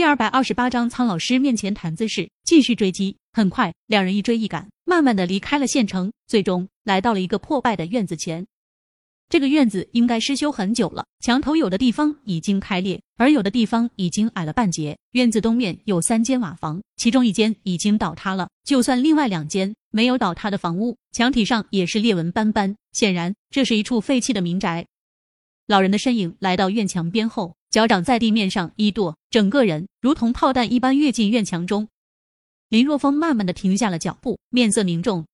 第二百二十八章，苍老师面前谈姿势，继续追击。很快，两人一追一赶，慢慢的离开了县城，最终来到了一个破败的院子前。这个院子应该失修很久了，墙头有的地方已经开裂，而有的地方已经矮了半截。院子东面有三间瓦房，其中一间已经倒塌了。就算另外两间没有倒塌的房屋，墙体上也是裂纹斑斑，显然这是一处废弃的民宅。老人的身影来到院墙边后，脚掌在地面上一跺，整个人如同炮弹一般跃进院墙中。林若风慢慢的停下了脚步，面色凝重，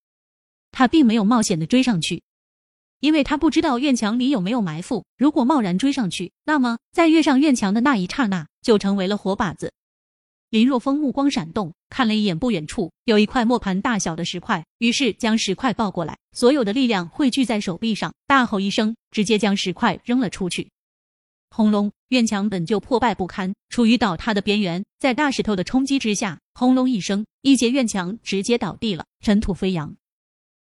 他并没有冒险的追上去。因为他不知道院墙里有没有埋伏，如果贸然追上去，那么在跃上院墙的那一刹那就成为了活靶子。林若风目光闪动，看了一眼不远处有一块磨盘大小的石块，于是将石块抱过来，所有的力量汇聚在手臂上，大吼一声，直接将石块扔了出去。轰隆！院墙本就破败不堪，处于倒塌的边缘，在大石头的冲击之下，轰隆一声，一截院墙直接倒地了，尘土飞扬。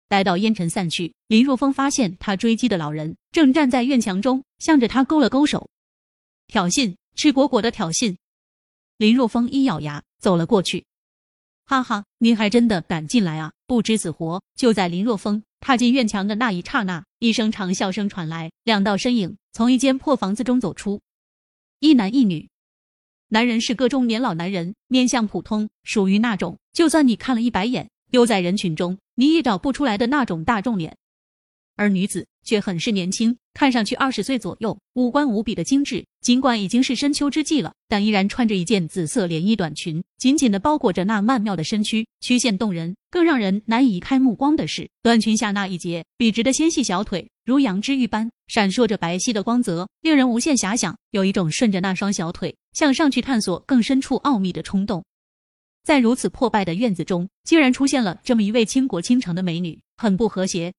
待到烟尘散去，林若风发现他追击的老人正站在院墙中，向着他勾了勾手，挑衅，赤果果的挑衅。林若风一咬牙，走了过去。哈哈，您还真的敢进来啊！不知死活！就在林若风踏进院墙的那一刹那，一声长笑声传来，两道身影从一间破房子中走出，一男一女。男人是个中年老男人，面相普通，属于那种就算你看了一百眼。丢在人群中，你也找不出来的那种大众脸，而女子却很是年轻，看上去二十岁左右，五官无比的精致。尽管已经是深秋之际了，但依然穿着一件紫色连衣短裙，紧紧的包裹着那曼妙的身躯，曲线动人。更让人难以移开目光的是，短裙下那一截笔直的纤细小腿，如羊脂玉般闪烁着白皙的光泽，令人无限遐想，有一种顺着那双小腿向上去探索更深处奥秘的冲动。在如此破败的院子中，竟然出现了这么一位倾国倾城的美女，很不和谐。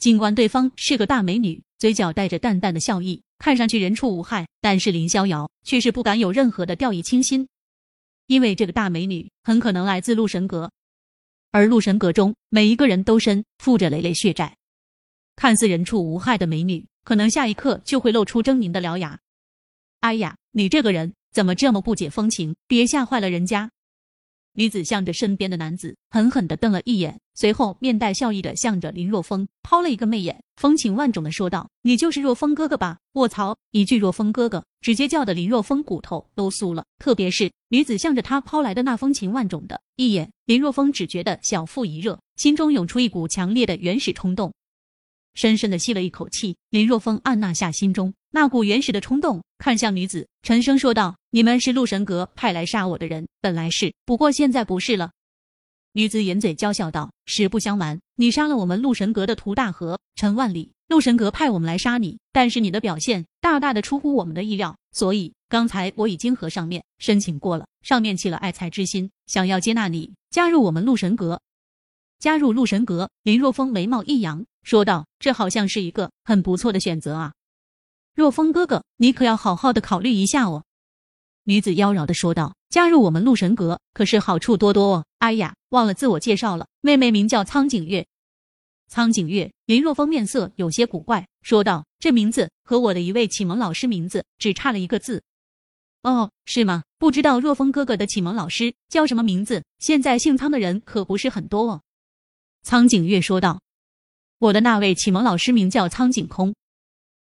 尽管对方是个大美女，嘴角带着淡淡的笑意，看上去人畜无害，但是林逍遥却是不敢有任何的掉以轻心，因为这个大美女很可能来自鹿神阁，而鹿神阁中每一个人都身负着累累血债。看似人畜无害的美女，可能下一刻就会露出狰狞的獠牙。哎呀，你这个人怎么这么不解风情？别吓坏了人家！女子向着身边的男子狠狠地瞪了一眼，随后面带笑意的向着林若风抛了一个媚眼，风情万种的说道：“你就是若风哥哥吧？”卧槽！一句若风哥哥，直接叫的林若风骨头都酥了。特别是女子向着他抛来的那风情万种的一眼，林若风只觉得小腹一热，心中涌出一股强烈的原始冲动。深深的吸了一口气，林若风按捺下心中那股原始的冲动，看向女子，沉声说道：“你们是陆神阁派来杀我的人，本来是，不过现在不是了。”女子掩嘴娇笑道：“实不相瞒，你杀了我们陆神阁的涂大河、陈万里，陆神阁派我们来杀你，但是你的表现大大的出乎我们的意料，所以刚才我已经和上面申请过了，上面起了爱才之心，想要接纳你加入我们陆神阁。”加入陆神阁，林若风眉毛一扬，说道：“这好像是一个很不错的选择啊，若风哥哥，你可要好好的考虑一下哦。”女子妖娆的说道：“加入我们陆神阁可是好处多多哦。”哎呀，忘了自我介绍了，妹妹名叫苍景月。苍景月，林若风面色有些古怪，说道：“这名字和我的一位启蒙老师名字只差了一个字。”哦，是吗？不知道若风哥哥的启蒙老师叫什么名字？现在姓苍的人可不是很多哦。苍井月说道：“我的那位启蒙老师名叫苍井空。”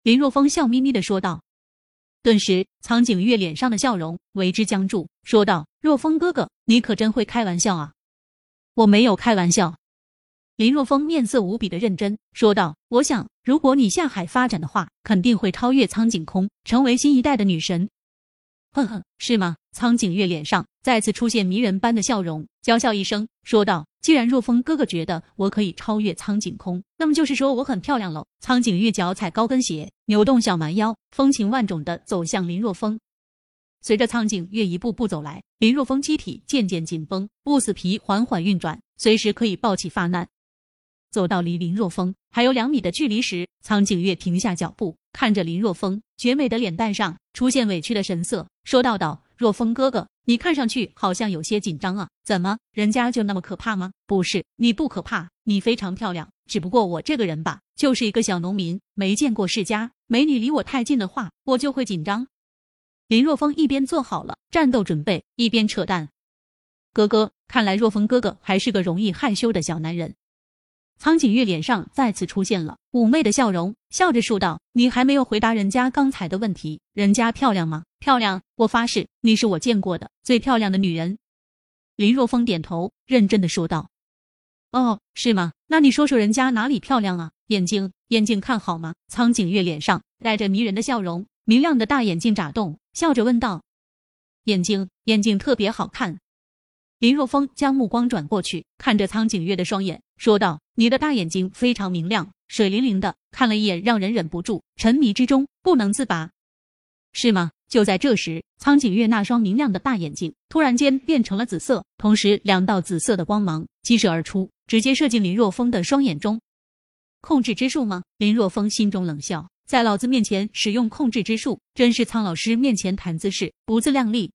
林若风笑眯眯的说道。顿时，苍井月脸上的笑容为之僵住，说道：“若风哥哥，你可真会开玩笑啊！”我没有开玩笑。林若风面色无比的认真说道：“我想，如果你下海发展的话，肯定会超越苍井空，成为新一代的女神。”哼哼，是吗？苍井月脸上再次出现迷人般的笑容，娇笑一声，说道：“既然若风哥哥觉得我可以超越苍井空，那么就是说我很漂亮喽。”苍井月脚踩高跟鞋，扭动小蛮腰，风情万种的走向林若风。随着苍井月一步步走来，林若风机体渐渐紧绷，不死皮缓缓运转，随时可以抱起发难。走到离林若风还有两米的距离时，苍井月停下脚步，看着林若风绝美的脸蛋上出现委屈的神色，说道道：“若风哥哥，你看上去好像有些紧张啊，怎么，人家就那么可怕吗？不是，你不可怕，你非常漂亮。只不过我这个人吧，就是一个小农民，没见过世家，美女离我太近的话，我就会紧张。”林若风一边做好了战斗准备，一边扯淡。哥哥，看来若风哥哥还是个容易害羞的小男人。苍井月脸上再次出现了妩媚的笑容，笑着说道：“你还没有回答人家刚才的问题，人家漂亮吗？漂亮，我发誓，你是我见过的最漂亮的女人。”林若风点头，认真的说道：“哦，是吗？那你说说人家哪里漂亮啊？眼睛，眼睛看好吗？”苍井月脸上带着迷人的笑容，明亮的大眼睛眨动，笑着问道：“眼睛，眼睛特别好看。”林若风将目光转过去，看着苍景月的双眼，说道：“你的大眼睛非常明亮，水灵灵的，看了一眼让人忍不住沉迷之中，不能自拔，是吗？”就在这时，苍景月那双明亮的大眼睛突然间变成了紫色，同时两道紫色的光芒激射而出，直接射进林若风的双眼中。控制之术吗？林若风心中冷笑，在老子面前使用控制之术，真是苍老师面前谈姿势，不自量力。